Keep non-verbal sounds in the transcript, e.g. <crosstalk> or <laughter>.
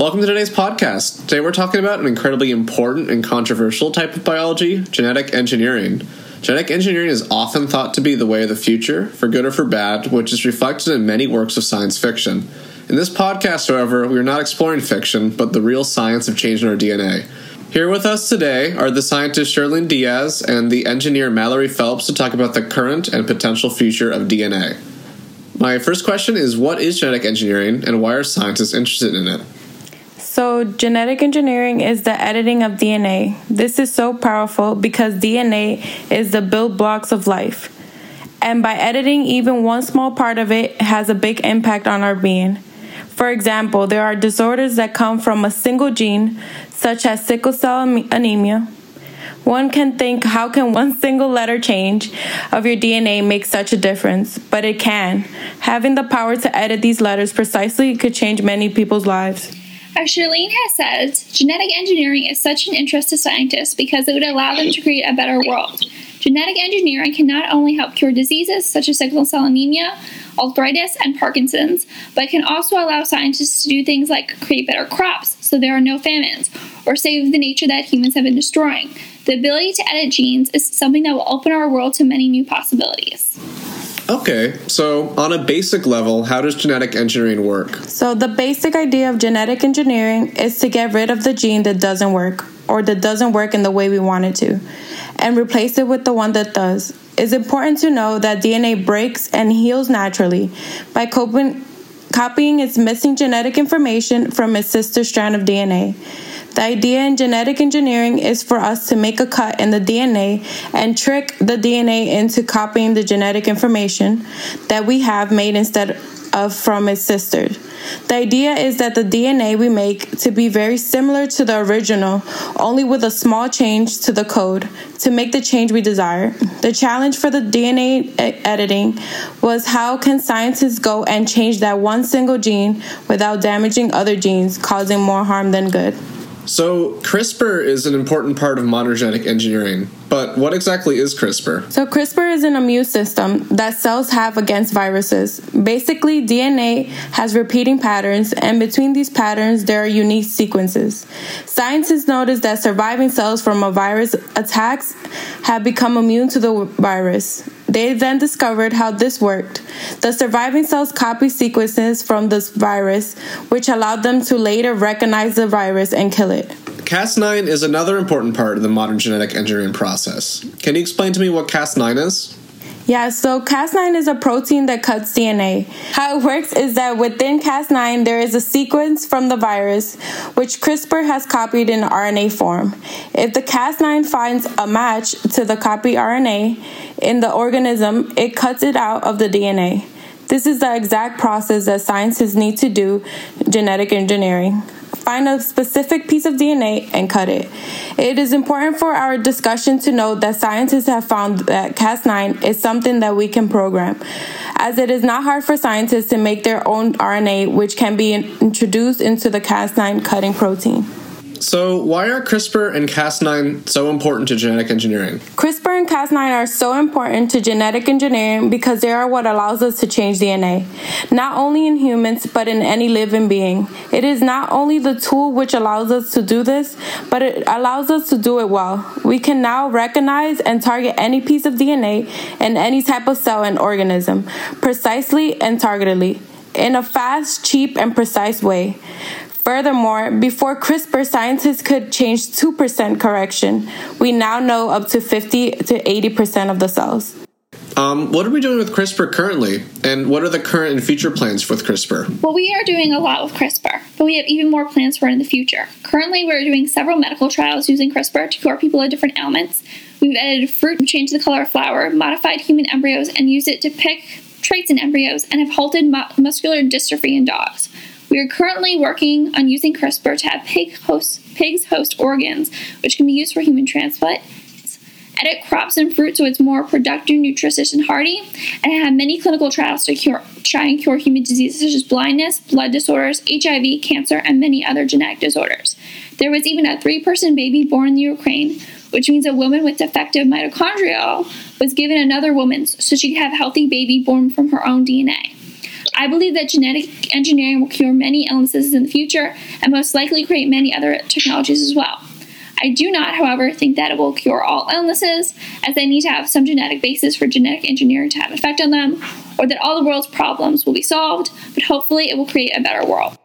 Welcome to today's podcast. Today we're talking about an incredibly important and controversial type of biology genetic engineering. Genetic engineering is often thought to be the way of the future, for good or for bad, which is reflected in many works of science fiction. In this podcast, however, we are not exploring fiction, but the real science of changing our DNA. Here with us today are the scientist Cherlene Diaz and the engineer Mallory Phelps to talk about the current and potential future of DNA. My first question is What is genetic engineering and why are scientists interested in it? So, genetic engineering is the editing of DNA. This is so powerful because DNA is the build blocks of life. And by editing even one small part of it has a big impact on our being. For example, there are disorders that come from a single gene, such as sickle cell anemia. One can think, how can <laughs> one single letter change of your DNA make such a difference? But it can. Having the power to edit these letters precisely could change many people's lives. As Cherlene has said, genetic engineering is such an interest to scientists because it would allow them to create a better world. Genetic engineering can not only help cure diseases such as sickle cell anemia, arthritis, and Parkinson's, but can also allow scientists to do things like create better crops so there are no famines, or save the nature that humans have been destroying. The ability to edit genes is something that will open our world to many new possibilities. Okay, so on a basic level, how does genetic engineering work? So, the basic idea of genetic engineering is to get rid of the gene that doesn't work or that doesn't work in the way we want it to and replace it with the one that does. It's important to know that DNA breaks and heals naturally by coping, copying its missing genetic information from its sister strand of DNA. The idea in genetic engineering is for us to make a cut in the DNA and trick the DNA into copying the genetic information that we have made instead of from its sisters. The idea is that the DNA we make to be very similar to the original, only with a small change to the code to make the change we desire. The challenge for the DNA editing was how can scientists go and change that one single gene without damaging other genes, causing more harm than good. So, CRISPR is an important part of modern genetic engineering, but what exactly is CRISPR? So, CRISPR is an immune system that cells have against viruses. Basically, DNA has repeating patterns, and between these patterns, there are unique sequences. Scientists noticed that surviving cells from a virus attacks have become immune to the virus. They then discovered how this worked. The surviving cells copy sequences from this virus, which allowed them to later recognize the virus and kill it. Cas9 is another important part of the modern genetic engineering process. Can you explain to me what Cas9 is? Yeah, so Cas9 is a protein that cuts DNA. How it works is that within Cas9 there is a sequence from the virus which CRISPR has copied in RNA form. If the Cas9 finds a match to the copy RNA in the organism, it cuts it out of the DNA. This is the exact process that scientists need to do genetic engineering find a specific piece of DNA and cut it. It is important for our discussion to note that scientists have found that Cas9 is something that we can program, as it is not hard for scientists to make their own RNA, which can be introduced into the Cas9 cutting protein. So, why are CRISPR and Cas9 so important to genetic engineering? CRISPR and Cas9 are so important to genetic engineering because they are what allows us to change DNA, not only in humans, but in any living being. It is not only the tool which allows us to do this, but it allows us to do it well. We can now recognize and target any piece of DNA in any type of cell and organism, precisely and targetedly, in a fast, cheap, and precise way. Furthermore, before CRISPR, scientists could change 2% correction. We now know up to 50 to 80% of the cells. Um, what are we doing with CRISPR currently? And what are the current and future plans with CRISPR? Well, we are doing a lot with CRISPR, but we have even more plans for it in the future. Currently, we're doing several medical trials using CRISPR to cure people of different ailments. We've edited fruit, and changed the color of flower, modified human embryos, and used it to pick traits in embryos, and have halted mu- muscular dystrophy in dogs. We are currently working on using CRISPR to have pig host, pigs host organs, which can be used for human transplant. Edit crops and fruit so it's more productive, nutritious, and hardy, and have many clinical trials to cure, try and cure human diseases such as blindness, blood disorders, HIV, cancer, and many other genetic disorders. There was even a three-person baby born in the Ukraine, which means a woman with defective mitochondria was given another woman's so she could have a healthy baby born from her own DNA. I believe that genetic engineering will cure many illnesses in the future and most likely create many other technologies as well. I do not, however, think that it will cure all illnesses, as they need to have some genetic basis for genetic engineering to have effect on them, or that all the world's problems will be solved, but hopefully it will create a better world.